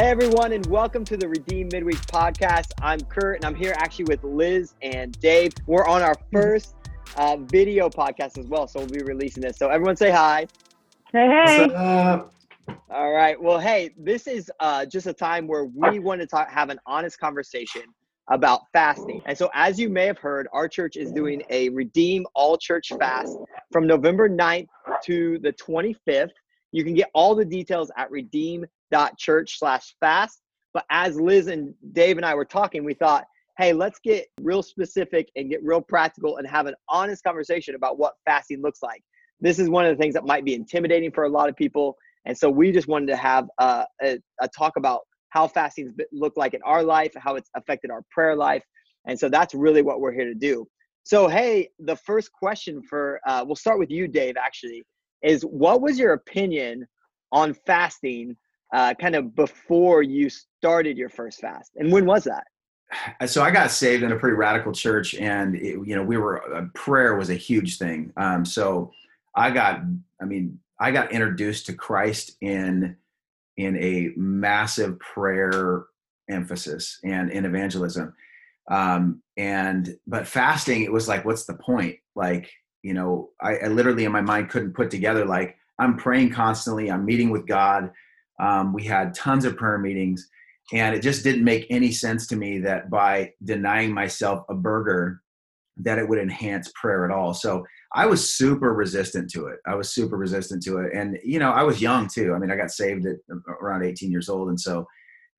Hey everyone, and welcome to the Redeem Midweek podcast. I'm Kurt, and I'm here actually with Liz and Dave. We're on our first uh, video podcast as well, so we'll be releasing this. So everyone, say hi. Hey, hey. What's up? All right. Well, hey, this is uh, just a time where we want to talk, have an honest conversation about fasting. And so, as you may have heard, our church is doing a Redeem All Church Fast from November 9th to the 25th. You can get all the details at redeem.church slash fast. But as Liz and Dave and I were talking, we thought, hey, let's get real specific and get real practical and have an honest conversation about what fasting looks like. This is one of the things that might be intimidating for a lot of people. And so we just wanted to have a, a, a talk about how fasting's looked like in our life, how it's affected our prayer life. And so that's really what we're here to do. So, hey, the first question for, uh, we'll start with you, Dave, actually is what was your opinion on fasting uh, kind of before you started your first fast? And when was that? So i got saved in a pretty radical church and it, you know we were uh, prayer was a huge thing. Um, so i got i mean i got introduced to christ in in a massive prayer emphasis and in evangelism. Um, and but fasting it was like what's the point? Like you know I, I, literally in my mind couldn't put together like i'm praying constantly i'm meeting with god. Um, we had tons of prayer meetings and it just didn't make any sense to me that by denying myself a burger that it would enhance prayer at all. So i was super resistant to it. I was super resistant to it. And you know i was young too. I mean i got saved at around 18 years old and so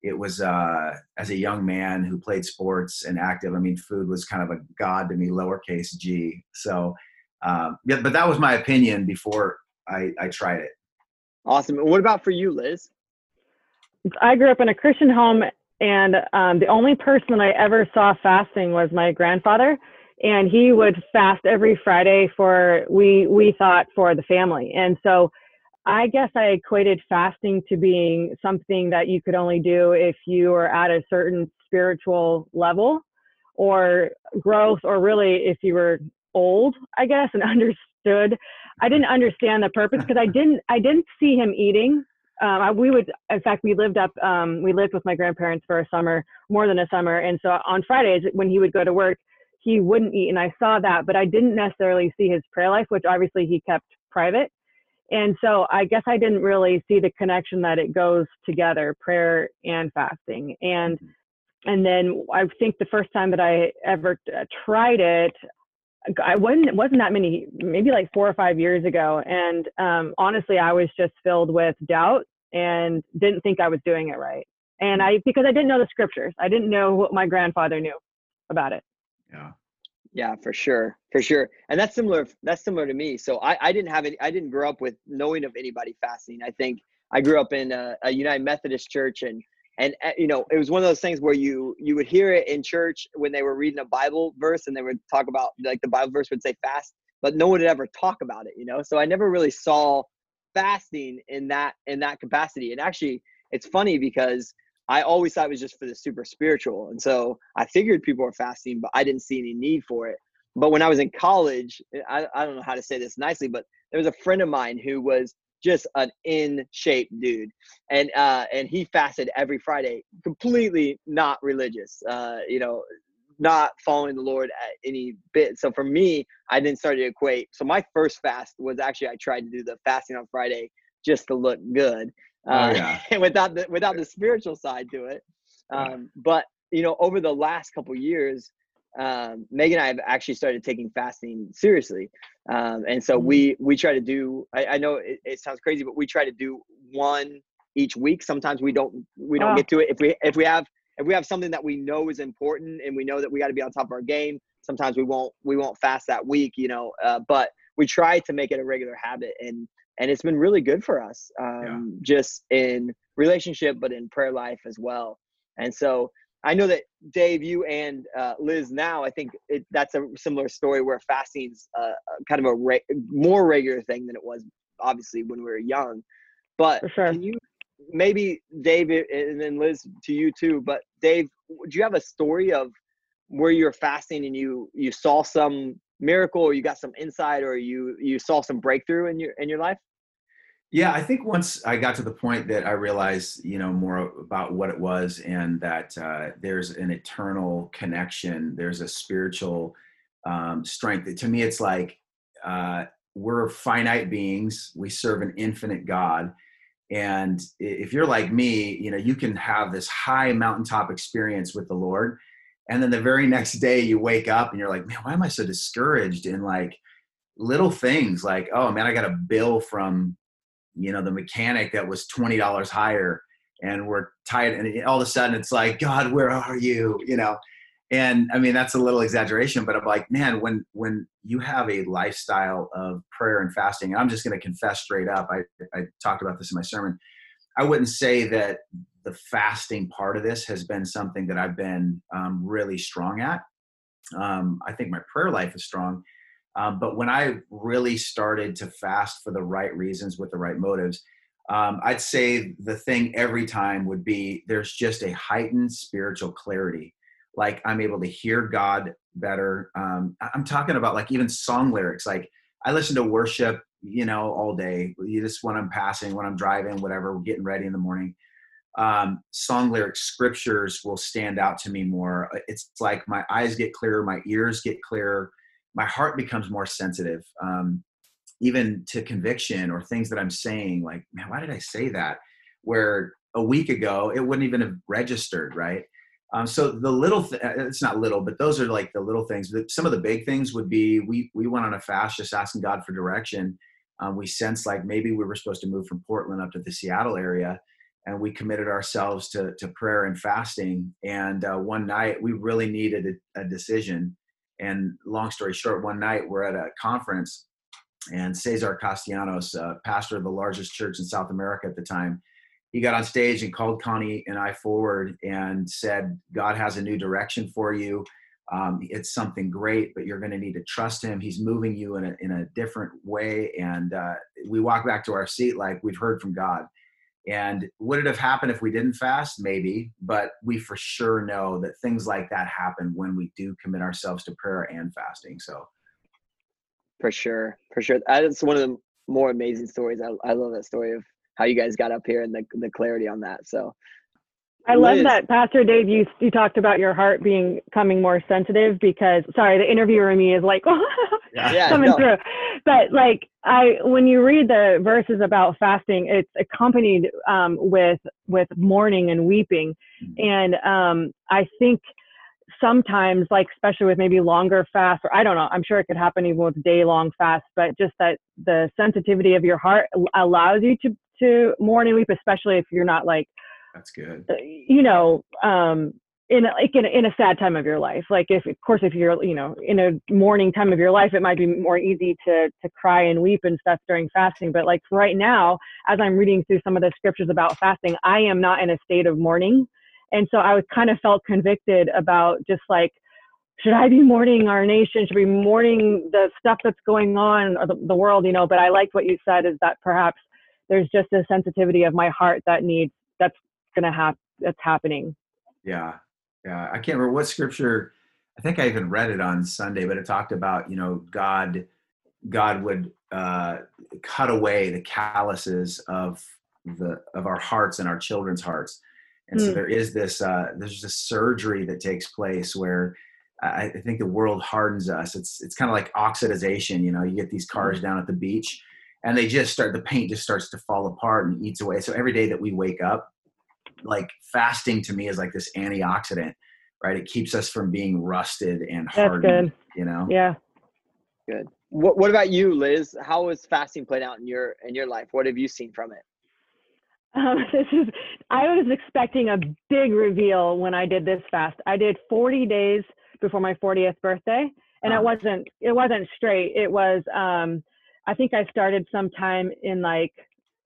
it was uh, as a young man who played sports and active i mean food was kind of a god to me lowercase g. So um, yeah, but that was my opinion before I, I tried it. Awesome. what about for you, Liz? I grew up in a Christian home, and um, the only person I ever saw fasting was my grandfather, and he would fast every Friday for we we thought for the family, and so I guess I equated fasting to being something that you could only do if you were at a certain spiritual level or growth, or really if you were old, I guess, and understood. I didn't understand the purpose because I didn't I didn't see him eating. Um, I, we would, in fact, we lived up. Um, we lived with my grandparents for a summer, more than a summer, and so on Fridays when he would go to work, he wouldn't eat, and I saw that, but I didn't necessarily see his prayer life, which obviously he kept private. And so I guess I didn't really see the connection that it goes together, prayer and fasting. And and then I think the first time that I ever uh, tried it, I wasn't wasn't that many, maybe like four or five years ago, and um, honestly, I was just filled with doubt and didn't think I was doing it right. And I because I didn't know the scriptures, I didn't know what my grandfather knew about it. Yeah. Yeah, for sure, for sure, and that's similar. That's similar to me. So I, I didn't have it. I didn't grow up with knowing of anybody fasting. I think I grew up in a, a United Methodist church, and and uh, you know it was one of those things where you you would hear it in church when they were reading a bible verse and they would talk about like the bible verse would say fast but no one would ever talk about it you know? So i never really saw fasting in that in that capacity. And actually it's funny because i always thought it was just for the super spiritual. And so i figured people were fasting but i didn't see any need for it. But when i was in college i, I don't know how to say this nicely but there was a friend of mine who was just an in shape dude. And uh and he fasted every friday completely not religious uh you know not following the lord at any bit. So for me i didn't start to equate. So my first fast was actually i tried to do the fasting on friday just to look good oh, uh, oh, yeah. and without the without the spiritual side to it. Um but you know over the last couple years um, Megan and I have actually started taking fasting seriously, um, and so we mm-hmm. we try to do. I, I know it, it, sounds crazy, but we try to do one each week. Sometimes we don't we don't get to it if we if we have if we have something that we know is important and we know that we got to be on top of our game. Sometimes we won't we won't fast that week, you know. Uh, but we try to make it a regular habit, and and it's been really good for us, um, yeah. just in relationship, but in prayer life as well. And so I know that Dave, you and uh, Liz now, I think it, that's a similar story where fasting's uh, kind of a re- more regular thing than it was obviously when we were young. But sure. can you maybe Dave and then Liz to you too? But Dave, do you have a story of where you're fasting and you you saw some miracle or you got some insight or you you saw some breakthrough in your in your life? Yeah, I think once I got to the point that I realized, you know, more about what it was and that uh, there's an eternal connection, there's a spiritual um, strength. To me, it's like uh, we're finite beings, we serve an infinite God. And if you're like me, you know, you can have this high mountaintop experience with the Lord. And then the very next day you wake up and you're like, man, why am I so discouraged in like little things like, oh man, I got a bill from you know the mechanic that was twenty dollars higher, and we're tied, and all of a sudden it's like, God, where are you? You know, and I mean that's a little exaggeration, but I'm like, man, when when you have a lifestyle of prayer and fasting, I'm just going to confess straight up. I I talked about this in my sermon. I wouldn't say that the fasting part of this has been something that I've been um, really strong at. Um, I think my prayer life is strong, um, but when I really started to fast for the right reasons with the right motives, um, I'd say the thing every time would be there's just a heightened spiritual clarity. Like I'm able to hear God better. Um, I'm talking about like even song lyrics. Like I listen to worship, you know, all day. You Just when I'm passing, when I'm driving, whatever, getting ready in the morning. Um, song lyrics, scriptures will stand out to me more. It's like my eyes get clearer, my ears get clearer my heart becomes more sensitive um, even to conviction or things that i'm saying like man why did i say that? Where a week ago it wouldn't even have registered right? Um, so the little th- uh, it's not little but those are like the little things. Some of the big things would be we we went on a fast just asking god for direction. Um, we sensed like maybe we were supposed to move from portland up to the seattle area and we committed ourselves to, to prayer and fasting. And uh, one night we really needed a, a decision and long story short, one night we're at a conference, and Cesar Castellanos, uh, pastor of the largest church in South America at the time, he got on stage and called Connie and I forward and said, God has a new direction for you. Um, it's something great, but you're going to need to trust him. He's moving you in a, in a different way. And uh, we walk back to our seat like we've heard from God. And would it have happened if we didn't fast? Maybe, but we for sure know that things like that happen when we do commit ourselves to prayer and fasting. So, for sure, for sure, that's one of the more amazing stories. I, I love that story of how you guys got up here and the the clarity on that. So, I love that, Pastor Dave. You you talked about your heart being coming more sensitive because sorry, the interviewer in me is like yeah, coming no. through. But like I, when you read the verses about fasting, it's accompanied um, with with mourning and weeping, mm-hmm. and um, I think sometimes, like especially with maybe longer fasts, or I don't know, I'm sure it could happen even with day long fasts, but just that the sensitivity of your heart allows you to to mourn and weep, especially if you're not like that's good. Uh, you know, um, in a, like in in a sad time of your life. Like if, of course, if you're, you know, in a mourning time of your life, it might be more easy to to cry and weep and stuff during fasting. But like right now, as I'm reading through some of the scriptures about fasting, I am not in a state of mourning, and so I was kind of felt convicted about just like. Should I be mourning our nation? Should we be mourning the stuff that's going on or the, the world? You know, but I liked what you said is that perhaps there's just a sensitivity of my heart that needs that's going to happen that's happening yeah yeah i can't remember what scripture i think i even read it on sunday but it talked about you know god god would uh, cut away the calluses of the of our hearts and our children's hearts and mm. so hmm. there is this uh, there's this surgery that takes place where I, I think the world hardens us it's it's kind of like oxidization you know you get these cars mm. down at the beach and they just start the paint just starts to fall apart and eats away so every day that we wake up like fasting to me is like this antioxidant, right? It keeps us from being rusted and hardened. That's good. You know. Yeah. Good. What What about you, Liz? How has fasting played out in your in your life? What have you seen from it? Um, this is. I was expecting a big reveal when I did this fast. I did 40 days before my 40th birthday, and it uh-huh. wasn't. It wasn't straight. It was. Um, I think I started sometime in like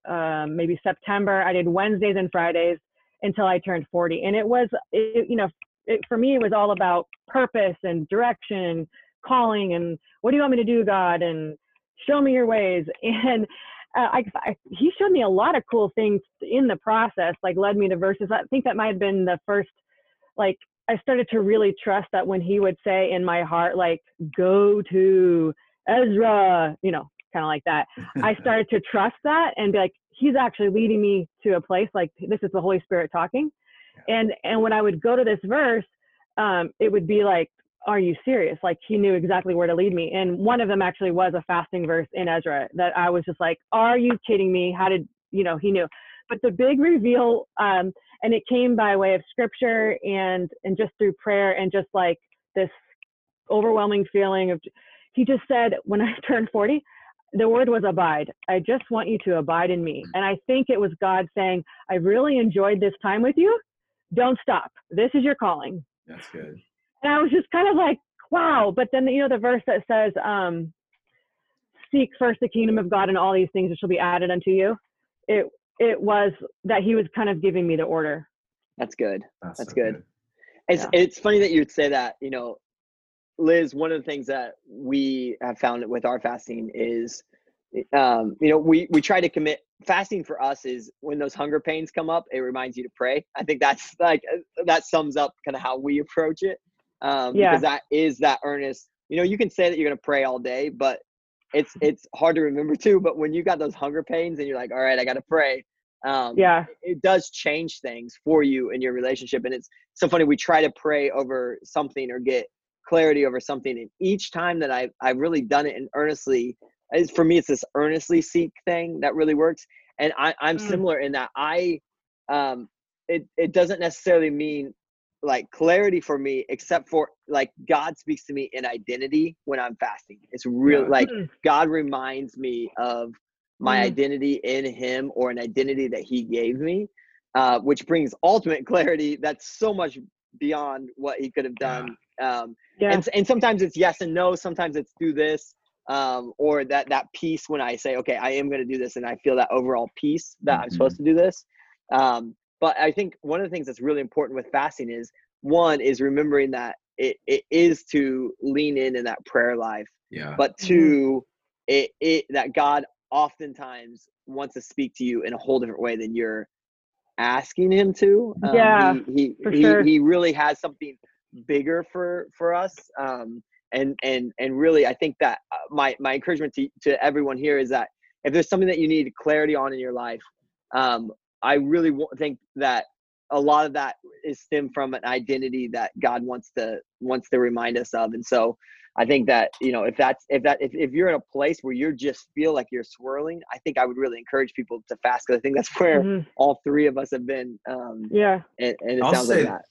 um, maybe September. I did Wednesdays and Fridays until I turned 40. And it was, it, you know, it, for me, it was all about purpose and direction, calling, and what do you want me to do, God? And show me your ways. And uh, I, I, he showed me a lot of cool things in the process, like led me to verses. I think that might have been the first, like, I started to really trust that when he would say in my heart, like, go to Ezra, you know, kind of like that. I started to trust that and be like, he's actually leading me to a place like this is the Holy Spirit talking. And and when I would go to this verse, um, it would be like, are you serious? Like he knew exactly where to lead me. And one of them actually was a fasting verse in Ezra that I was just like, are you kidding me? How did you know? He knew. But the big reveal, um, and it came by way of scripture and and just through prayer and just like this overwhelming feeling of. He just said when I turned 40, the word was abide. I just want you to abide in me. And I think it was God saying, I really enjoyed this time with you. Don't stop. This is your calling. That's good. And I was just kind of like, wow. But then, you know, the verse that says, um, seek first the kingdom of God and all these things which will be added unto you. It, it was that he was kind of giving me the order. That's good. That's, That's so good. It's, Yeah. it's funny that you'd say that, you know, Liz, one of the things that we have found with our fasting is, um, you know, we, we try to commit fasting for us is when those hunger pains come up, it reminds you to pray. I think that's like, uh, that sums up kind of how we approach it. Um, Yeah. because that is that earnest, you know, you can say that you're going to pray all day, but it's, it's hard to remember too. But when you got those hunger pains and you're like, all right, I got to pray. Um, Yeah. it does change things for you in your relationship. And it's so funny. We try to pray over something or get clarity over something. And each time that I've, I've really done it and earnestly, for me, it's this earnestly seek thing that really works. And I, I'm Mm. similar in that I, um, it, it doesn't necessarily mean like clarity for me, except for like God speaks to me in identity when I'm fasting. It's real, Yeah. like Mm. God reminds me of my Mhm. identity in Him or an identity that He gave me, uh, which brings ultimate clarity. That's so much beyond what He could have Yeah. done. Um, Yeah. and and sometimes it's yes and no. Sometimes it's do this, um, or that that peace when I say, okay, I am going to do this, and I feel that overall peace that I'm supposed to do this. Um, but I think one of the things that's really important with fasting is one is remembering that it, it is to lean in in that prayer life Yeah. but two it, it that god oftentimes wants to speak to you in a whole different way than you're asking him to um, Yeah, he he, for he, sure. he really has something bigger for for us um and and and really i think that uh, my my encouragement to, to everyone here is that if there's something that you need clarity on in your life um i really wa- think that a lot of that is stemmed from an identity that god wants to wants to remind us of and so I think that you know if that's if that if, if you're in a place where you just feel like you're swirling, I think I would really encourage people to fast because I think that's where Mhm. all three of us have been, um, Yeah. and, and it I'll sounds say- like that.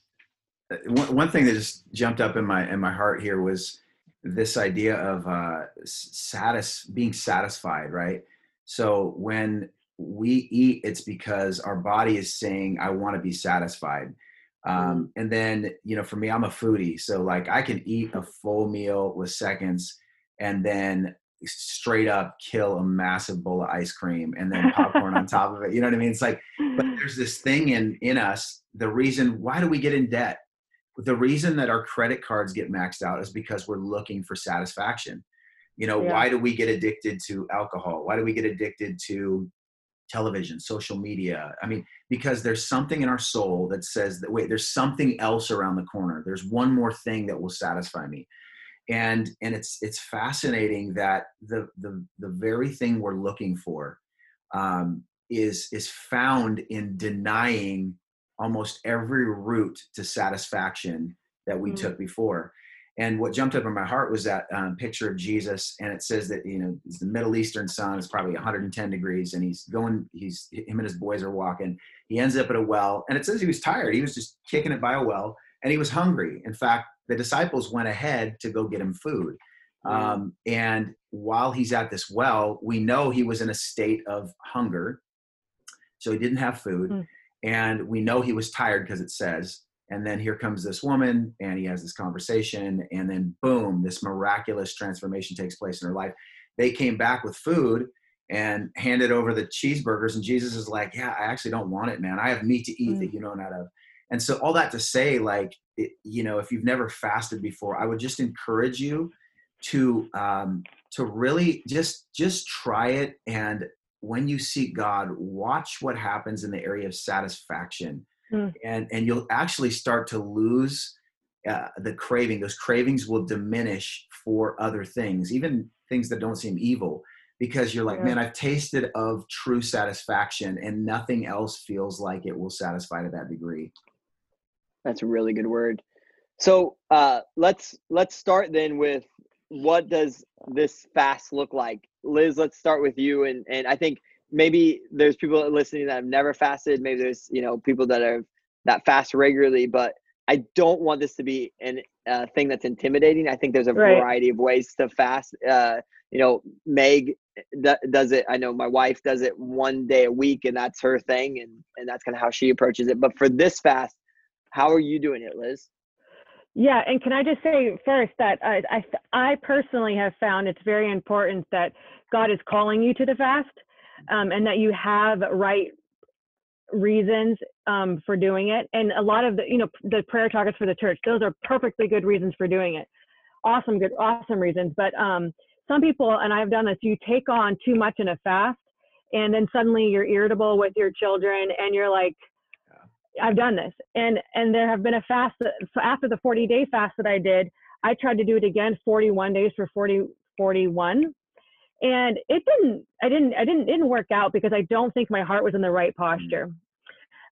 Uh, one, one thing that just jumped up in my in my heart here was this idea of uh, satis being satisfied, right? So when we eat, it's because our body is saying, "I want to be satisfied." Um, and then you know, for me, I'm a foodie, so like I can eat a full meal with seconds, and then straight up kill a massive bowl of ice cream and then popcorn on top of it. You know what I mean? It's like but there's this thing in in us the reason why do we get in debt the reason that our credit cards get maxed out is because we're looking for satisfaction. You know Yeah. why do we get addicted to alcohol? Why do we get addicted to television social media? I mean because there's something in our soul that says that wait there's something else around the corner. There's one more thing that will satisfy me. And and it's it's fascinating that the the the very thing we're looking for um, is is found in denying almost every route to satisfaction that we Mm. took before. And what jumped up in my heart was that um, picture of Jesus, and it says that you know it's the Middle Eastern sun. It's probably 110 degrees, and he's going. He's him and his boys are walking. He ends up at a well, and it says he was tired. He was just kicking it by a well, and he was hungry. In fact, the disciples went ahead to go get him food. Um, and while he's at this well, we know he was in a state of hunger. So he didn't have food. Mm. And we know he was tired because it says. And then here comes this woman, and he has this conversation. And then, boom, this miraculous transformation takes place in her life. They came back with food and handed over the cheeseburgers. And Jesus is like, Yeah, I actually don't want it, man. I have meat to eat Mm. that you know not of. And so, all that to say, like, it, you know, if you've never fasted before, I would just encourage you to um, to really just just try it and when you seek god watch what happens in the area of satisfaction Mm. and and you'll actually start to lose uh, the craving those cravings will diminish for other things even things that don't seem evil because you're like, Yeah. man, I've tasted of true satisfaction and nothing else feels like it will satisfy to that degree. That's a really good word. So uh, let's let's start then with what does this fast look like, Liz? Let's start with you, and and I think maybe there's people listening that have never fasted. Maybe there's you know people that are that fast regularly, but I don't want this to be an uh, thing that's intimidating. I think there's a Right. variety of ways to fast. Uh, you know, Meg d- does it. I know my wife does it one day a week, and that's her thing, and and that's kind of how she approaches it. But for this fast, how are you doing it, Liz? Yeah, and can I just say first that I, I, I personally have found it's very important that God is calling you to the fast, um, and that you have right reasons um, for doing it. And a lot of the, you know, the prayer targets for the church, those are perfectly good reasons for doing it. Awesome, good, awesome reasons. But um, some people, and I've done this, you take on too much in a fast, and then suddenly you're irritable with your children, and you're like, I've done this, and and there have been a fast that, so after the 40 day fast that I did. I tried to do it again, 41 days for 40 41, and it didn't. I didn't. I didn't. Didn't work out because I don't think my heart was in the right mm. posture.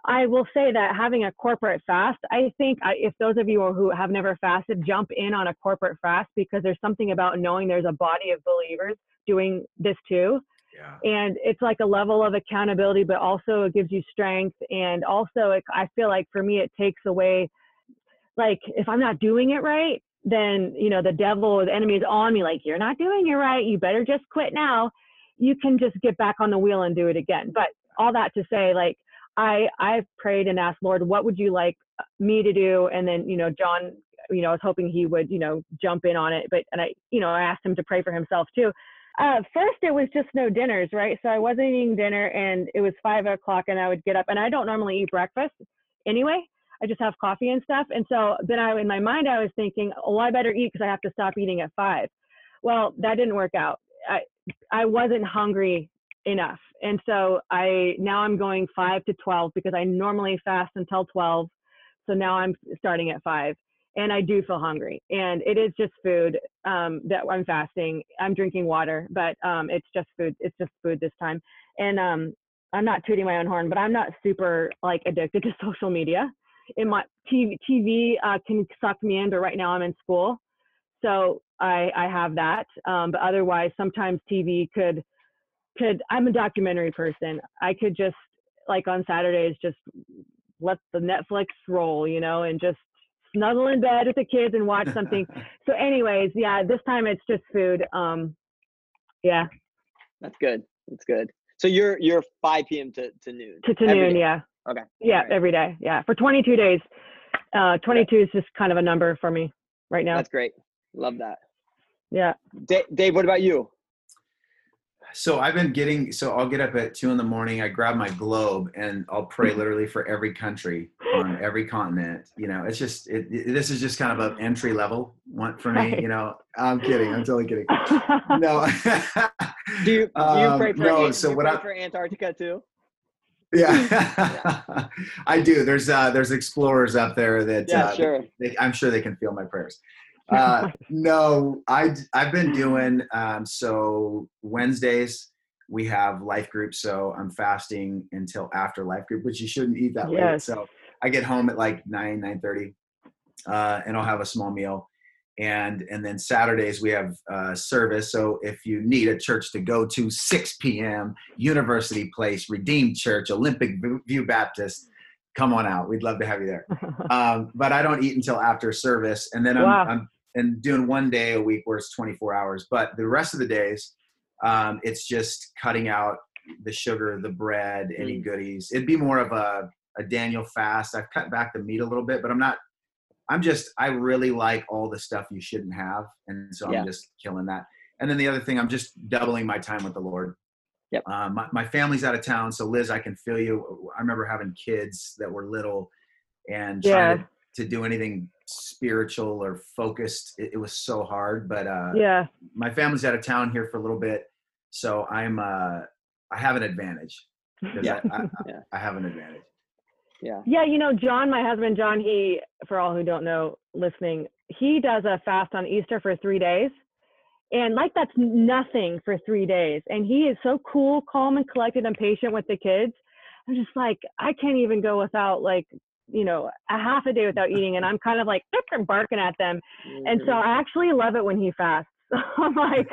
I will say that having a corporate fast, I think I, if those of you who have never fasted, jump in on a corporate fast because there's something about knowing there's a body of believers doing this too Yeah. and it's like a level of accountability but also it gives you strength and also it, i feel like for me it takes away like if i'm not doing it right then you know the devil the enemy is on me like you're not doing it right you better just quit now. You can just get back on the wheel and do it again. But all that to say like i i've prayed and asked lord what would you like uh, me to do? And then you know john you know i was hoping he would you know jump in on it but and i you know i asked him to pray for himself too uh, first, it was just no dinners, right? So I wasn't eating dinner, and it was five o'clock, and I would get up, and I don't normally eat breakfast anyway. I just have coffee and stuff, and so then I, in my mind, I was thinking, oh, I better eat because I have to stop eating at five. Well, that didn't work out. I I wasn't hungry enough, and so I now I'm going five to twelve because I normally fast until twelve, so now I'm starting at five and I do feel hungry. And it is just food um, that I'm fasting. I'm drinking water, but um, it's just food. It's just food this time. And um, I'm not tooting my own horn, but I'm not super like addicted to social media. In my TV, TV uh, can suck me in, but right now I'm in school, so I I have that. Um, but otherwise, sometimes TV could could. I'm a documentary person. I could just like on Saturdays just let the Netflix roll, you know, and just snuggle in bed with the kids and watch something. so, anyways, yeah, this time it's just food. Um, yeah, That's good. That's good. So you're you're 5 p.m. to, to noon. to, to noon. day. Yeah, Okay. yeah, Alright. every day. Yeah, for 22 days. Uh, 22 is just kind of a number for me right now. That's great. Love that. yeah. Da- Dave, what about you? So I've been getting. So I'll get up at two in the morning. I grab my globe and I'll pray literally for every country on every continent. You know, it's just it, it- this is just kind of an entry level one for me. You know, I'm kidding. I'm totally kidding. No. Do you do you Um, pray for no, Ant- so what pray I- for Antarctica too? yeah, I do. There's uh, there's explorers up there that Yeah, uh, sure. they, I'm sure they can feel my prayers. Uh, no, I I've been doing um, so Wednesdays we have life group, so I'm fasting until after life group, which you shouldn't eat that late. So I get home at like nine nine thirty, uh, and I'll have a small meal. And and then Saturdays we have uh, service. So if you need a church to go to, 6 p.m. University Place, Redeemed Church, Olympic View Baptist, come on out. We'd love to have you there um, but I don't eat until after service, and then I'm, Wow. I'm and doing one day a week where it's 24 hours. But the rest of the days, um, it's just cutting out the sugar, the bread, any Mm. goodies. It'd be more of a a Daniel fast. I've cut back the meat a little bit, but I'm not. I'm just. I really like all the stuff you shouldn't have, and so Yeah. I'm just killing that. And then the other thing, I'm just doubling my time with the Lord. Yep. Um, my, my family's out of town, so Liz, I can feel you. I remember having kids that were little, and trying Yeah. to, to do anything spiritual or focused, it, it was so hard. But uh, yeah. my family's out of town here for a little bit, so I'm uh, I have an advantage. Yeah. I, I, Yeah. I have an advantage. Yeah. Yeah, you know, John, my husband, John, he, for all who don't know, listening, he does a fast on Easter for three days. And like that's nothing for three days. And he is so cool, calm, and collected and patient with the kids. I'm just like, I can't even go without like, you know, a half a day without eating. And I'm kind of like barking at them. And so. I actually love it when he fasts. I'm like,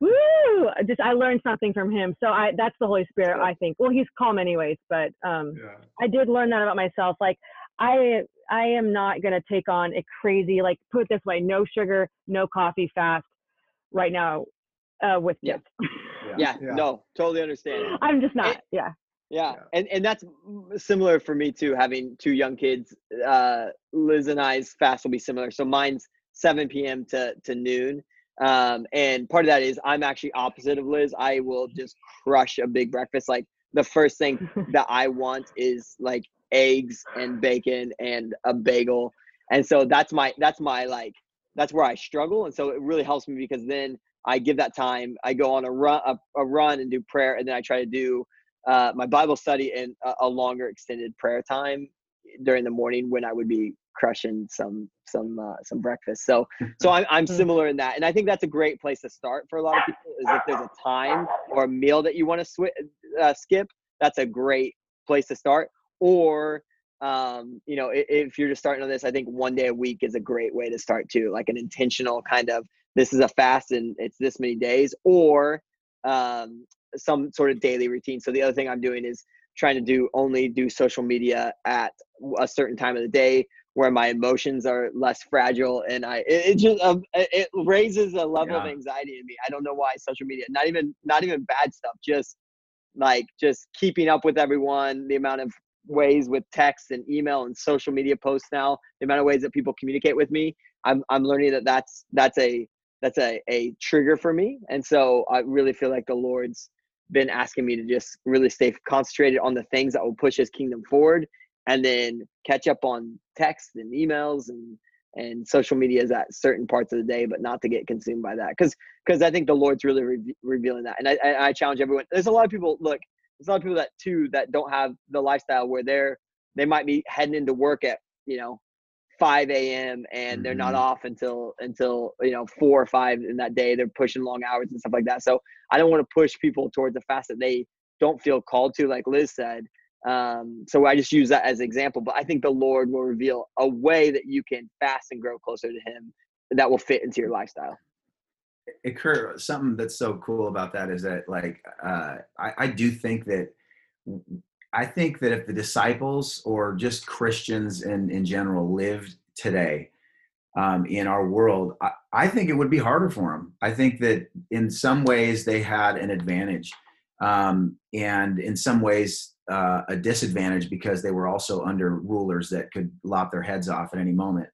woo! Just I learned something from him. So I that's the Holy Spirit. I think. Well, he's calm anyways, but um Yeah. I did learn that about myself. Like I I am not gonna take on a crazy like put it this way, no sugar, no coffee fast right now uh with Yeah. kids. yeah, no, totally understand. I'm just not. Yeah. Yeah. Yeah. And and that's similar for me too, having two young kids. Uh Liz and I's fast will be similar. So mine's 7 p.m. to, to noon. Um, and part of that is I'm actually opposite of Liz. I will just crush a big breakfast. Like the first thing that I want is like eggs and bacon and a bagel. And so that's my that's my like that's where I struggle. And so it really helps me because then I give that time. I go on a run a, a run and do prayer, and then I try to do uh, my Bible study and a, a longer extended prayer time during the morning when I would be crushing some some uh, some breakfast. So so I'm I'm Mm. similar in that, and I think that's a great place to start for a lot of people. Is if there's a time or a meal that you want to swi- uh, skip, that's a great place to start. Or um, you know, if, if you're just starting on this, I think one day a week is a great way to start too, like an intentional kind of this is a fast and it's this many days, or um, some sort of daily routine. So the other thing I'm doing is trying to do only do social media at a certain time of the day where my emotions are less fragile and I it, it just um, it it raises a level of anxiety in me. I don't know why social media, not even not even bad stuff, just like just keeping up with everyone, the amount of ways with text and email and social media posts now, the amount of ways that people communicate with me. I'm I'm learning that that's that's a that's a, a trigger for me. And so I really feel like the Lord's been asking me to just really stay concentrated on the things that will push his kingdom forward and then catch up on text and emails and and social media is at certain parts of the day but not to get consumed by that because because i think the lord's really re- revealing that and I, I i challenge everyone there's a lot of people look there's a lot of people that too that don't have the lifestyle where they're they might be heading into work at you know 5 a.m and they're not Mhm. off until until you know four or five in that day they're pushing long hours and stuff like that so i don't want to push people towards a fast that they don't feel called to like liz said um, so I just use that as an example. But I think the Lord will reveal a way that you can fast and grow closer to Him that will fit into your lifestyle. Kurt, something that's so cool about that is that like uh, I, I do think that I think that if the disciples or just Christians in in general lived today um, in our world, I, I think it would be harder for them. I think that in some ways they had an advantage, um, and in some ways uh, a disadvantage because they were also under rulers that could lop their heads off at any moment.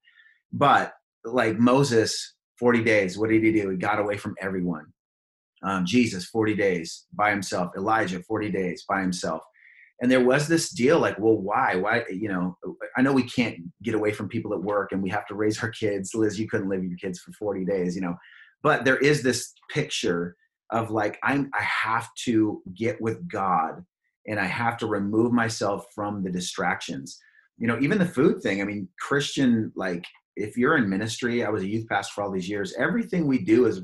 But like Moses, 40 days, what did he do? He got away from everyone. Um, Jesus, 40 days by himself. Elijah, 40 days by himself. And there was this deal like, well, why? Why? You know, I know we can't get away from people at work and we have to raise our kids. Liz, you couldn't live with your kids for 40 days, you know. But there is this picture of like, I'm, I have to get with God and I have to remove myself from the distractions. You know, even the food thing. I mean, Christian, like, if you're in ministry, I was a youth pastor for all these years. Everything we do is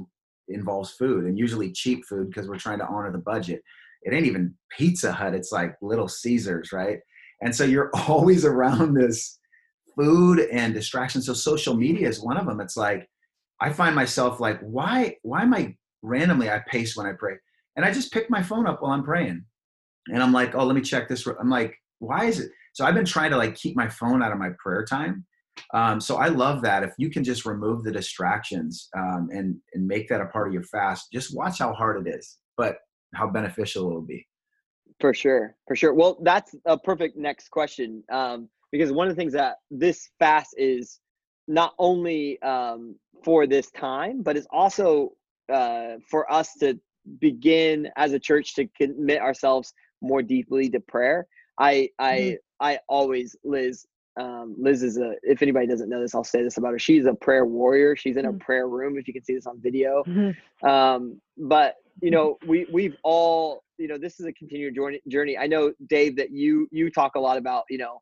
involves food, and usually cheap food because we're trying to honor the budget. It ain't even Pizza Hut; it's like Little Caesars, right? And so you're always around this food and distraction. So social media is one of them. It's like I find myself like, why? Why am I randomly? I pace when I pray, and I just pick my phone up while I'm praying and I'm like, oh, let me check this. I'm like, why is it? So I've been trying to like keep my phone out of my prayer time. Um, so I love that. If you can just remove the distractions um, and and make that a part of your fast, just watch how hard it is, but how beneficial it will be. For sure, for sure. Well, that's a perfect next question um, because one of the things that this fast is not only um, for this time, but it's also uh, for us to begin as a church to commit ourselves more deeply to prayer. I I Mhm. I always Liz um, Liz is a if anybody doesn't know this, I'll say this about her. She's a prayer warrior. She's in a Mhm. prayer room. If you can see this on video, Mhm. um, but you know we we've all you know this is a continued journey journey i know dave that you you talk a lot about you know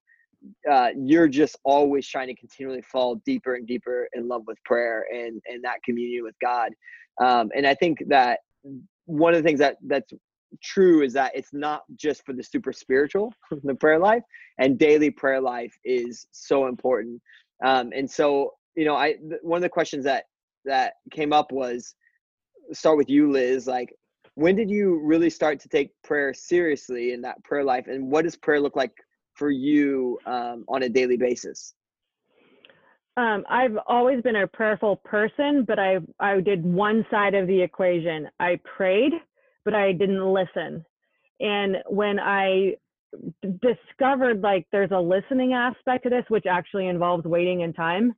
uh, you're just always trying to continually fall deeper and deeper in love with prayer and and that communion with God. Um, and I think that one of the things that that's true is that it's not just for the super spiritual, the prayer life, and daily prayer life is so important. Um, and so, you know, I one of the questions that that came up was start with you, Liz. Like, when did you really start to take prayer seriously in that prayer life, and what does prayer look like for you um, on a daily basis? Um, I've always been a prayerful person, but I I did one side of the equation. I prayed, but I didn't listen. And when I discovered like there's a listening aspect to this, which actually involves waiting and time,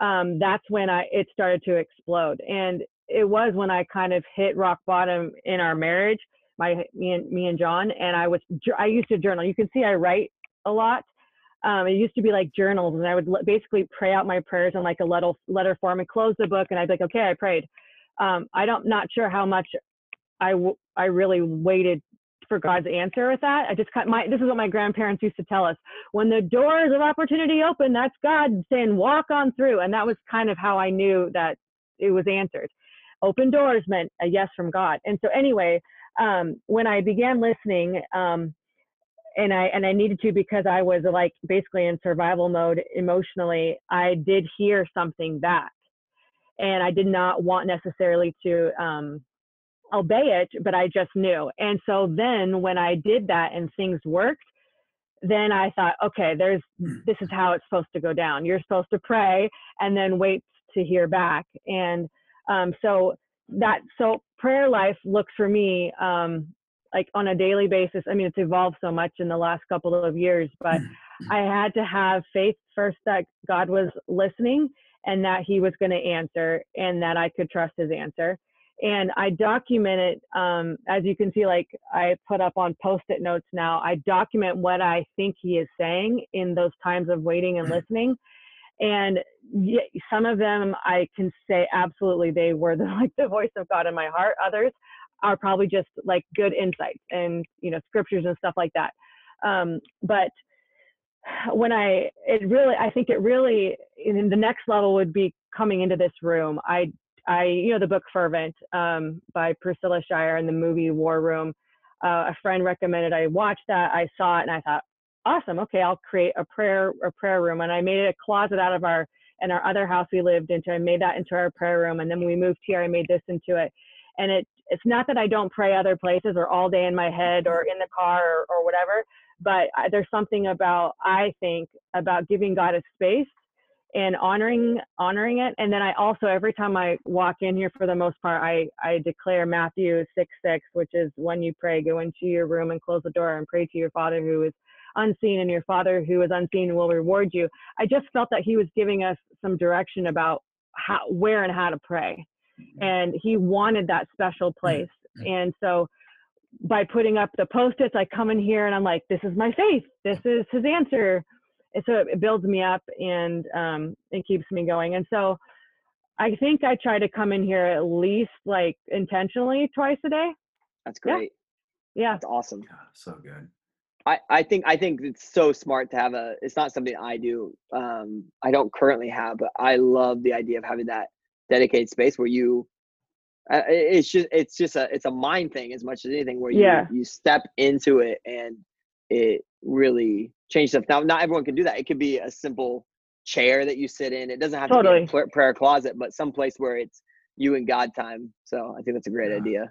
um, that's when I it started to explode. And it was when I kind of hit rock bottom in our marriage, my me and me and John. And I was I used to journal. You can see I write a lot. Um, it used to be like journals, and I would basically pray out my prayers in like a letter letter form and close the book, and I'd be like, okay, I prayed. Um, I don't not sure how much I I really waited for God's answer with that. I just cut my this is what my grandparents used to tell us. When the doors of opportunity open, that's God saying walk on through. And that was kind of how I knew that it was answered. Open doors meant a yes from God. And so anyway, um, when I began listening, um, and I and I needed to because I was like basically in survival mode emotionally. I did hear something back, and I did not want necessarily to um, obey it, but I just knew. And so then when I did that and things worked, then I thought, okay, there's this is how it's supposed to go down. You're supposed to pray and then wait to hear back. And um, so that so prayer life looks for me um, like on a daily basis. I mean, it's evolved so much in the last couple of years, but mm-hmm. I had to have faith first that God was listening and that He was going to answer and that I could trust His answer. And I document it, um, as you can see, like I put up on post it notes now, I document what I think He is saying in those times of waiting and mm-hmm. listening. And some of them I can say absolutely they were the, like the voice of God in my heart. Others, are probably just like good insights and you know scriptures and stuff like that um, but when i it really i think it really in the next level would be coming into this room i i you know the book fervent um, by priscilla shirer and the movie war room uh, a friend recommended i watch that i saw it and i thought awesome okay i'll create a prayer a prayer room and i made a closet out of our and our other house we lived into i made that into our prayer room and then when we moved here i made this into it. And it it's not that I don't pray other places or all day in my head or in the car or, or whatever, but I, there's something about I think about giving God a space and honoring honoring it. And then I also every time I walk in here, for the most part, I I declare Matthew six six, which is when you pray, go into your room and close the door and pray to your Father who is unseen, and your Father who is unseen will reward you. I just felt that He was giving us some direction about how where and how to pray. Mm-hmm. And he wanted that special mm-hmm. place. Mm-hmm. And so by putting up the post-its i come in here and i'm like this is my faith. This is his answer and so it builds me up and um, it keeps me going and so i think i try to come in here at least like intentionally twice a day that's great yeah, yeah. that's awesome yeah, so good I, I think I think it's so smart to have a. It's not something I do. Um, I don't currently have, but I love the idea of having that dedicated space where you uh, it's just it's just a it's a mind thing as much as anything where you yeah. you step into it and it really change stuff. Now not everyone can do that. It could be a simple chair that you sit in. It doesn't have totally. to be a prayer closet but some place where it's you and god time. So i think that's a great yeah. idea.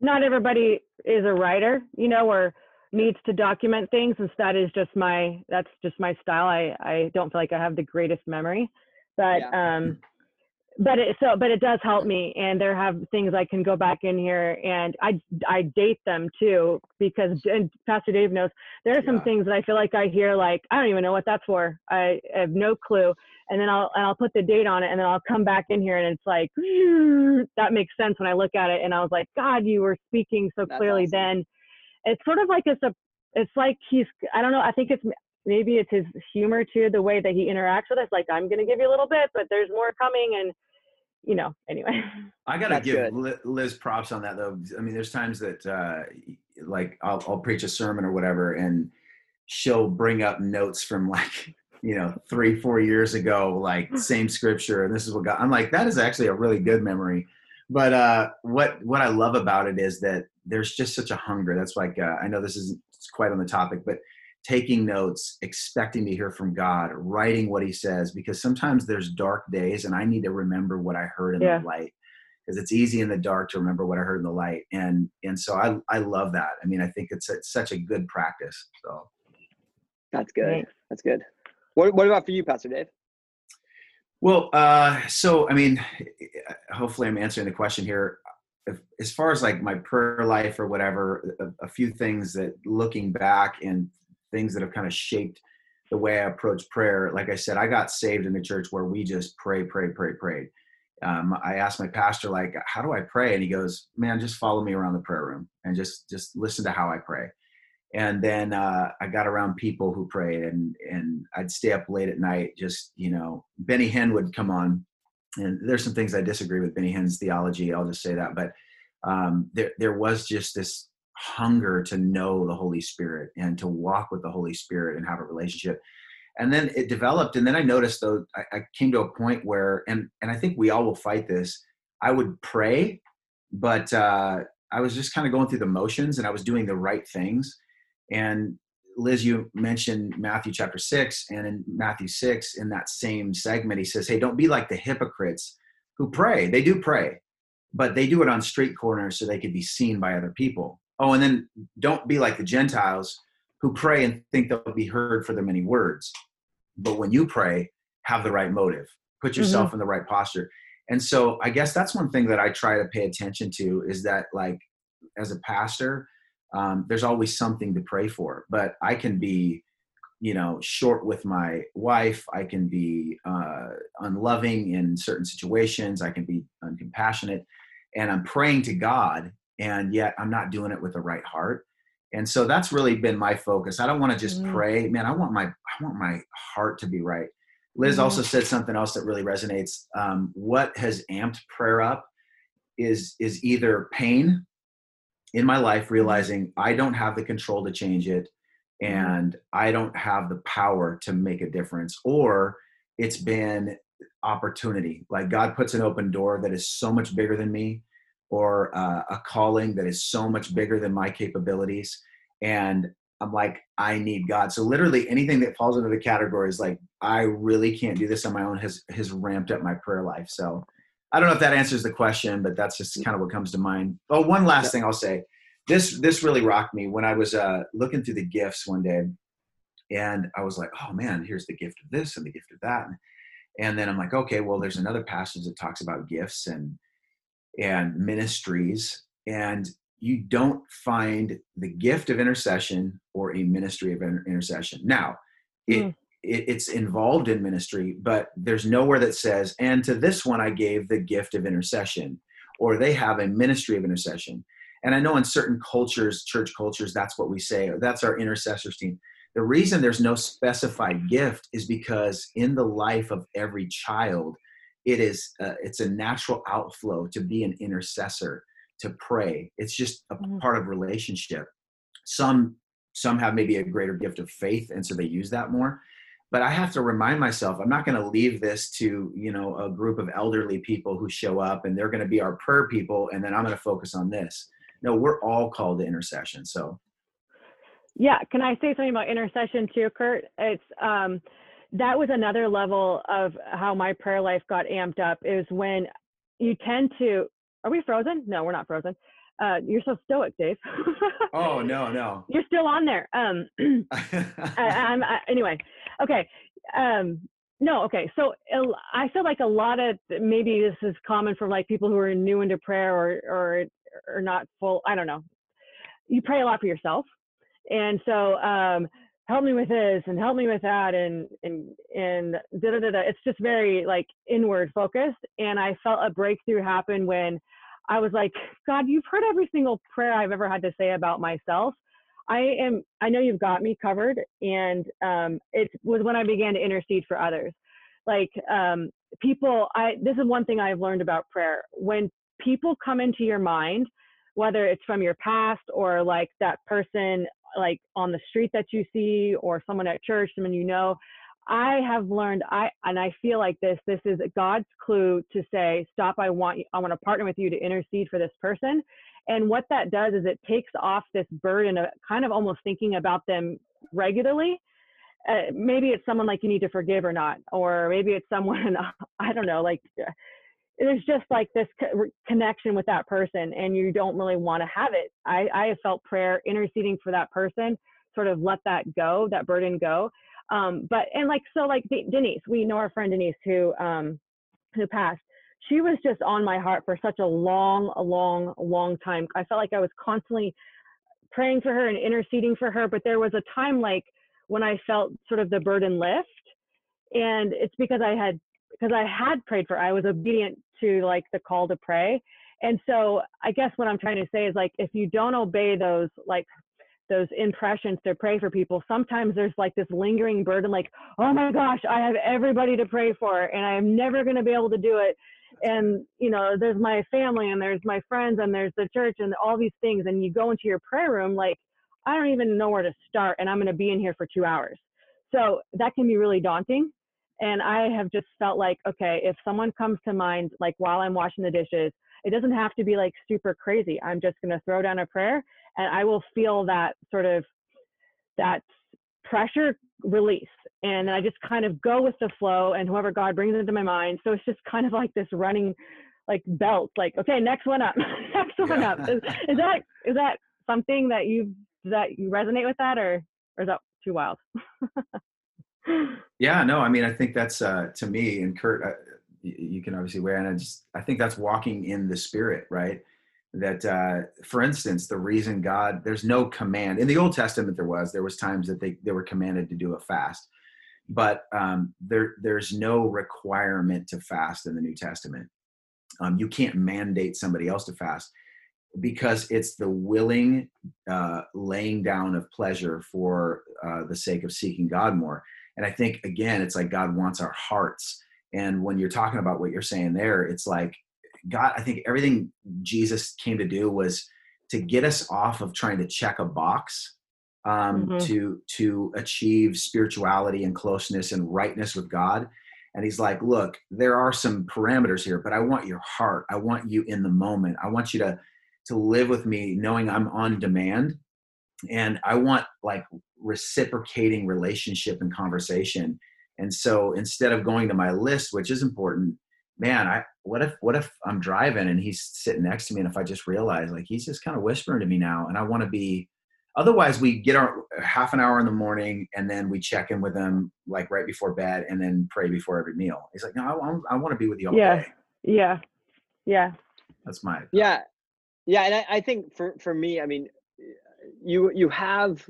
Not everybody is a writer you know or needs to document things and that is just my that's just my style. I i don't feel like i have the greatest memory. But yeah. um but it so but it does help me and there have things i can go back in here and i i date them too because and pastor dave knows there are some yeah. things that i feel like i hear like i don't even know what that's for i have no clue and then i'll and i'll put the date on it and then i'll come back in here and it's like that makes sense when i look at it and i was like god you were speaking so that's clearly awesome. then it's sort of like it's a it's like he's i don't know i think it's maybe it's his humor too the way that he interacts with us like i'm going to give you a little bit but there's more coming and you know, anyway. I got to give good. Liz props on that though. I mean, there's times that uh, like I'll, I'll preach a sermon or whatever, and she'll bring up notes from like you know three four years ago like same scripture and this is what god i'm like that is actually a really good memory but uh what what i love about it is that there's just such a hunger that's like uh, i know this isn't quite on the topic but taking notes expecting to hear from god writing what he says because sometimes there's dark days and i need to remember what i heard in yeah. the light because it's easy in the dark to remember what i heard in the light and and so i i love that i mean i think it's, it's such a good practice so that's good that's good what, what about for you, Pastor Dave? Well, uh, so I mean, hopefully, I'm answering the question here. As far as like my prayer life or whatever, a, a few things that looking back and things that have kind of shaped the way I approach prayer. Like I said, I got saved in the church where we just pray, pray, pray, pray. Um, I asked my pastor, like, how do I pray? And he goes, man, just follow me around the prayer room and just just listen to how I pray and then uh, I got around people who prayed, and and I'd stay up late at night. Just you know, Benny Hinn would come on, and there's some things I disagree with Benny Hinn's theology. I'll just say that, but um, there there was just this hunger to know the Holy Spirit and to walk with the Holy Spirit and have a relationship. And then it developed, and then I noticed though I, I came to a point where, and and I think we all will fight this. I would pray, but uh, I was just kind of going through the motions, and I was doing the right things and Liz, you mentioned Matthew chapter six, and in Matthew six, in that same segment, he says, Hey, don't be like the hypocrites who pray. They do pray, but they do it on street corners so they could be seen by other people. Oh, and then don't be like the Gentiles who pray and think they'll be heard for their many words. But when you pray, have the right motive, put yourself mm-hmm. in the right posture. And so I guess that's one thing that I try to pay attention to is that, like, as a pastor, um, there's always something to pray for. But I can be, you know, short with my wife. I can be uh, unloving in certain situations. I can be uncompassionate, and I'm praying to God, and yet I'm not doing it with the right heart. And so that's really been my focus. I don't want to just mm-hmm. pray, man. I want my I want my heart to be right. Liz mm-hmm. also said something else that really resonates. Um, what has amped prayer up is is either pain in my life realizing I don't have the control to change it and I don't have the power to make a difference, or it's been opportunity. Like God puts an open door that is so much bigger than me, or uh, a calling that is so much bigger than my capabilities. And I'm like, I need God. So literally anything that falls into the category is like, I really can't do this on my own has has ramped up my prayer life. So I don't know if that answers the question, but that's just kind of what comes to mind. Oh, one last yeah. thing I'll say. This this really rocked me when I was uh, looking through the gifts one day, and I was like, "Oh man, here's the gift of this and the gift of that." And then I'm like, "Okay, well, there's another passage that talks about gifts and and ministries, and you don't find the gift of intercession or a ministry of intercession. Now, it mm it, it's involved in ministry, but there's nowhere that says, and to this one I gave the gift of intercession, or they have a ministry of intercession. And I know in certain cultures, church cultures, that's what we say, that's our intercessors team. The reason there's no specified gift is because in the life of every child, it is uh, it's a natural outflow to be an intercessor, to pray. It's just a mm-hmm. part of relationship. Some some have maybe a greater gift of faith, and so they use that more but i have to remind myself i'm not going to leave this to you know a group of elderly people who show up and they're going to be our prayer people and then i'm going to focus on this no we're all called to intercession so yeah can i say something about intercession too kurt it's um that was another level of how my prayer life got amped up is when you tend to are we frozen no we're not frozen uh, you're so stoic, Dave. oh no, no. You're still on there. Um, I, I, anyway, okay. Um, no, okay. So I feel like a lot of maybe this is common for like people who are new into prayer or or or not full. I don't know. You pray a lot for yourself, and so um, help me with this and help me with that and and and da da da. It's just very like inward focused, and I felt a breakthrough happen when I was like, God, you've heard every single prayer I've ever had to say about myself. I am, I know you've got me covered. And um, it was when I began to intercede for others. Like um, people, I, this is one thing I've learned about prayer. When people come into your mind, whether it's from your past or like that person like on the street that you see or someone at church, someone you know. I have learned I and I feel like this this is God's clue to say stop I want I want to partner with you to intercede for this person and what that does is it takes off this burden of kind of almost thinking about them regularly uh, maybe it's someone like you need to forgive or not or maybe it's someone I don't know like there's just like this co- connection with that person and you don't really want to have it I I have felt prayer interceding for that person sort of let that go that burden go um, but and like so like Denise, we know our friend Denise who um, who passed. She was just on my heart for such a long, long, long time. I felt like I was constantly praying for her and interceding for her. But there was a time like when I felt sort of the burden lift, and it's because I had because I had prayed for. I was obedient to like the call to pray. And so I guess what I'm trying to say is like if you don't obey those like those impressions to pray for people, sometimes there's like this lingering burden, like, oh my gosh, I have everybody to pray for and I am never going to be able to do it. And, you know, there's my family and there's my friends and there's the church and all these things. And you go into your prayer room, like, I don't even know where to start and I'm going to be in here for two hours. So that can be really daunting. And I have just felt like, okay, if someone comes to mind, like while I'm washing the dishes, it doesn't have to be like super crazy. I'm just going to throw down a prayer and I will feel that sort of that pressure release. And I just kind of go with the flow and whoever God brings into my mind. So it's just kind of like this running like belt, like, okay, next one up, next one up. Is, is, that, is that something that you, that you resonate with that or, or is that too wild? yeah, no, I mean, I think that's, uh, to me and Kurt, uh, you can obviously wear, and I just, I think that's walking in the spirit, right? that uh, for instance the reason god there's no command in the old testament there was there was times that they, they were commanded to do a fast but um, there there's no requirement to fast in the new testament um, you can't mandate somebody else to fast because it's the willing uh, laying down of pleasure for uh, the sake of seeking god more and i think again it's like god wants our hearts and when you're talking about what you're saying there it's like God, I think everything Jesus came to do was to get us off of trying to check a box um, mm-hmm. to to achieve spirituality and closeness and rightness with God. And he's like, look, there are some parameters here, but I want your heart. I want you in the moment. I want you to to live with me, knowing I'm on demand, and I want like reciprocating relationship and conversation. And so instead of going to my list, which is important, man, I what if what if I'm driving and he's sitting next to me and if I just realize like he's just kind of whispering to me now and I want to be otherwise we get our half an hour in the morning and then we check in with him like right before bed and then pray before every meal. He's like, no, I, I want to be with you all yeah. day. Yeah. Yeah. That's my yeah. Yeah. And I, I think for, for me, I mean, you, you have,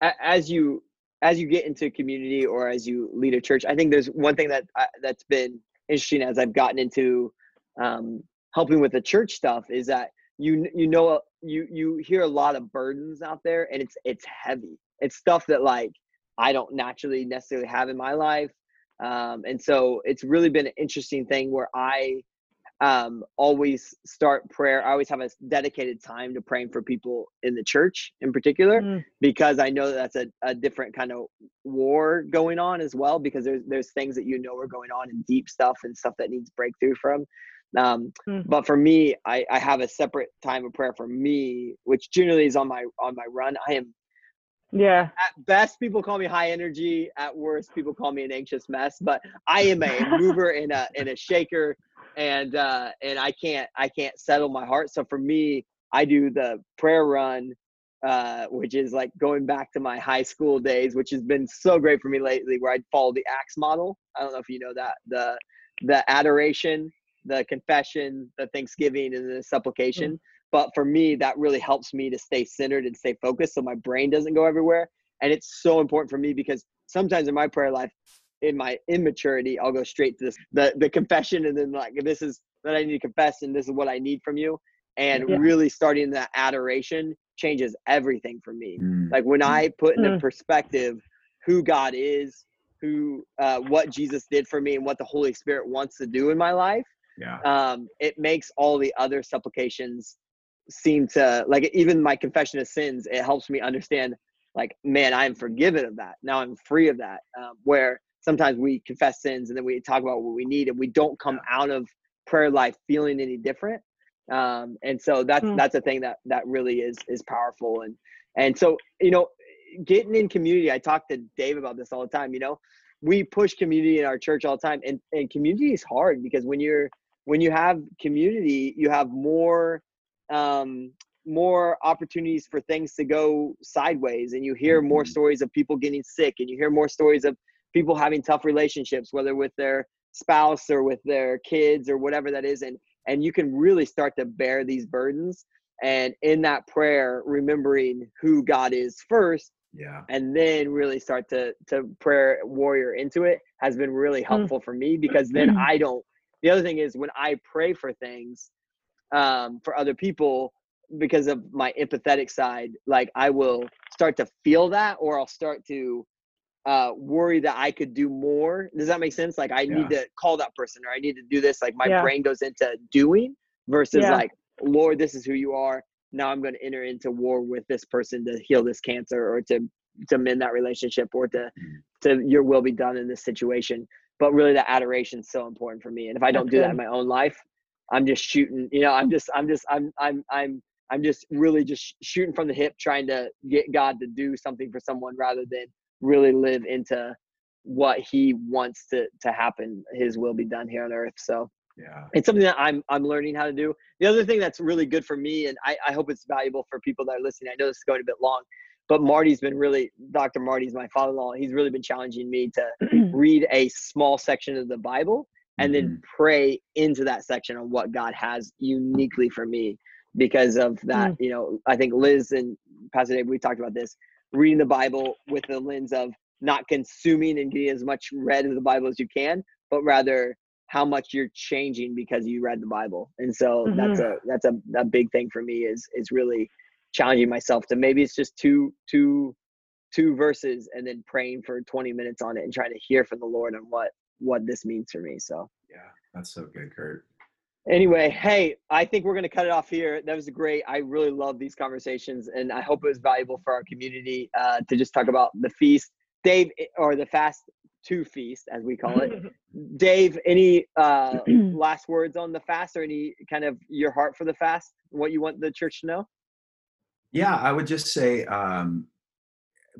as you, as you get into community or as you lead a church, I think there's one thing that uh, that's been interesting as I've gotten into um, helping with the church stuff is that you you know you you hear a lot of burdens out there and it's it's heavy. It's stuff that like I don't naturally necessarily have in my life. Um, and so it's really been an interesting thing where I um, always start prayer. I always have a dedicated time to praying for people in the church in particular, mm. because I know that that's a, a different kind of war going on as well, because there's, there's things that you know are going on and deep stuff and stuff that needs breakthrough from. Um, mm. but for me, I, I have a separate time of prayer for me, which generally is on my, on my run. I am yeah. At best, people call me high energy. At worst, people call me an anxious mess. But I am a mover and a and a shaker and uh, and I can't I can't settle my heart. So for me, I do the prayer run, uh, which is like going back to my high school days, which has been so great for me lately. Where I'd follow the Acts model. I don't know if you know that the the adoration, the confession, the thanksgiving, and the supplication. Mm. But for me, that really helps me to stay centered and stay focused, so my brain doesn't go everywhere. And it's so important for me because sometimes in my prayer life, in my immaturity, I'll go straight to this the the confession and then like this is that I need to confess and this is what I need from you. And yeah. really starting that adoration changes everything for me. Mm. Like when I put into mm. perspective who God is, who uh, what Jesus did for me and what the Holy Spirit wants to do in my life. Yeah. Um, it makes all the other supplications seem to like even my confession of sins it helps me understand like man i am forgiven of that now i'm free of that um, where sometimes we confess sins and then we talk about what we need and we don't come out of prayer life feeling any different um, and so that's mm. that's a thing that that really is is powerful and and so you know getting in community i talk to dave about this all the time you know we push community in our church all the time and and community is hard because when you're when you have community you have more um more opportunities for things to go sideways and you hear more mm-hmm. stories of people getting sick and you hear more stories of people having tough relationships whether with their spouse or with their kids or whatever that is and and you can really start to bear these burdens and in that prayer remembering who god is first yeah and then really start to to prayer warrior into it has been really mm. helpful mm. for me because then i don't the other thing is when i pray for things um, for other people because of my empathetic side like i will start to feel that or i'll start to uh, worry that I could do more. Does that make sense? Like I yeah. need to call that person or I need to do this. Like my yeah. brain goes into doing versus yeah. like, Lord, this is who you are. Now I'm going to enter into war with this person to heal this cancer or to to mend that relationship or to mm. to your will be done in this situation. But really, the adoration is so important for me. And if I don't That's do good. that in my own life, I'm just shooting. You know, I'm just I'm just I'm I'm I'm I'm just really just shooting from the hip, trying to get God to do something for someone rather than really live into what he wants to to happen his will be done here on earth so yeah it's something that i'm i'm learning how to do the other thing that's really good for me and i, I hope it's valuable for people that are listening i know this is going a bit long but marty's been really dr marty's my father-in-law he's really been challenging me to read a small section of the bible and mm-hmm. then pray into that section on what god has uniquely for me because of that mm-hmm. you know i think liz and pastor dave we talked about this reading the Bible with the lens of not consuming and getting as much read of the Bible as you can, but rather how much you're changing because you read the Bible. And so mm-hmm. that's a that's a, a big thing for me is is really challenging myself to maybe it's just two two two verses and then praying for 20 minutes on it and trying to hear from the Lord on what what this means for me. So yeah, that's so good, Kurt. Anyway, hey, I think we're going to cut it off here. That was great. I really love these conversations, and I hope it was valuable for our community uh, to just talk about the feast, Dave, eh, or the fast to feast, as we call it. Dave, any uh, last words on the fast, or any kind of your heart for the fast? What you want the church to know? Yeah, I would just say um,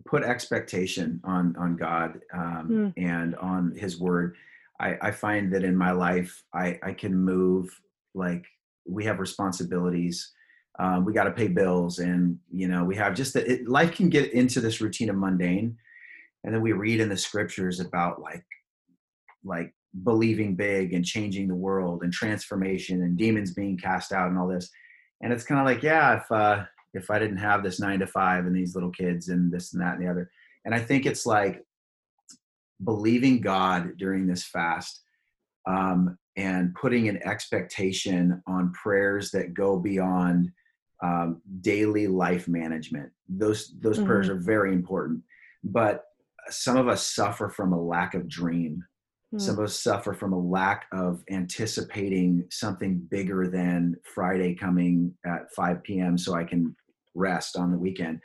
put expectation on on God um, mm. and on His Word I, I find that in my life, I, I can move like we have responsibilities. Um, we got to pay bills, and you know we have just that. It, life can get into this routine of mundane, and then we read in the scriptures about like like believing big and changing the world and transformation and demons being cast out and all this. And it's kind of like, yeah, if uh, if I didn't have this nine to five and these little kids and this and that and the other, and I think it's like believing God during this fast um, and putting an expectation on prayers that go beyond um, daily life management. Those those mm-hmm. prayers are very important, but some of us suffer from a lack of dream. Mm-hmm. Some of us suffer from a lack of anticipating something bigger than Friday coming at 5 p.m. so I can rest on the weekend.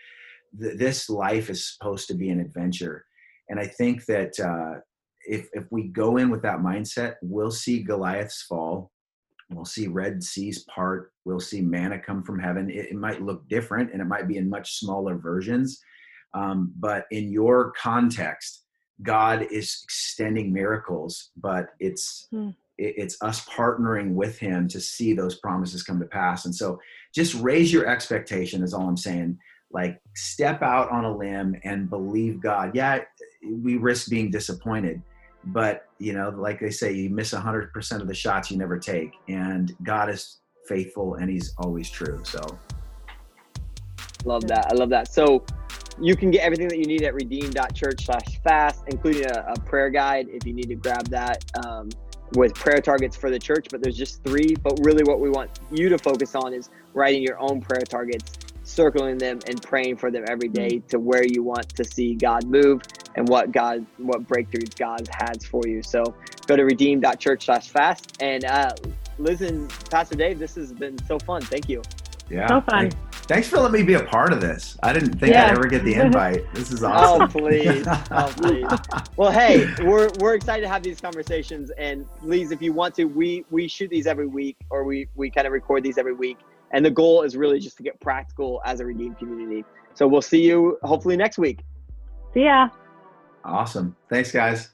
Th- this life is supposed to be an adventure and I think that uh, if if we go in with that mindset, we'll see Goliaths fall. We'll see Red Seas part. We'll see manna come from heaven. It, it might look different, and it might be in much smaller versions. Um, but in your context, God is extending miracles, but it's hmm. it's us partnering with Him to see those promises come to pass. And so, just raise your expectation. Is all I'm saying. Like step out on a limb and believe God. Yeah, we risk being disappointed but you know like they say you miss 100% of the shots you never take and god is faithful and he's always true so love that i love that so you can get everything that you need at redeem.church slash fast including a, a, prayer guide if you need to grab that um, with prayer targets for the church but there's just three but really what we want you to focus on is writing your own prayer targets circling them and praying for them every day to where you want to see god move and what God, what breakthroughs God has for you. So go to redeem.church slash fast. And uh, listen, Pastor Dave, this has been so fun. Thank you. Yeah. So fun. Thanks, thanks for letting me be a part of this. I didn't think Yeah. I'd ever get the invite. This is oh, awesome. Oh please, oh please. Well, hey, we're we're excited to have these conversations. And Lise, if you want to, we we shoot these every week, or we we kind of record these every week. And the goal is really just to get practical as a redeemed community. So we'll see you hopefully next week. See ya. awesome. Thanks, guys.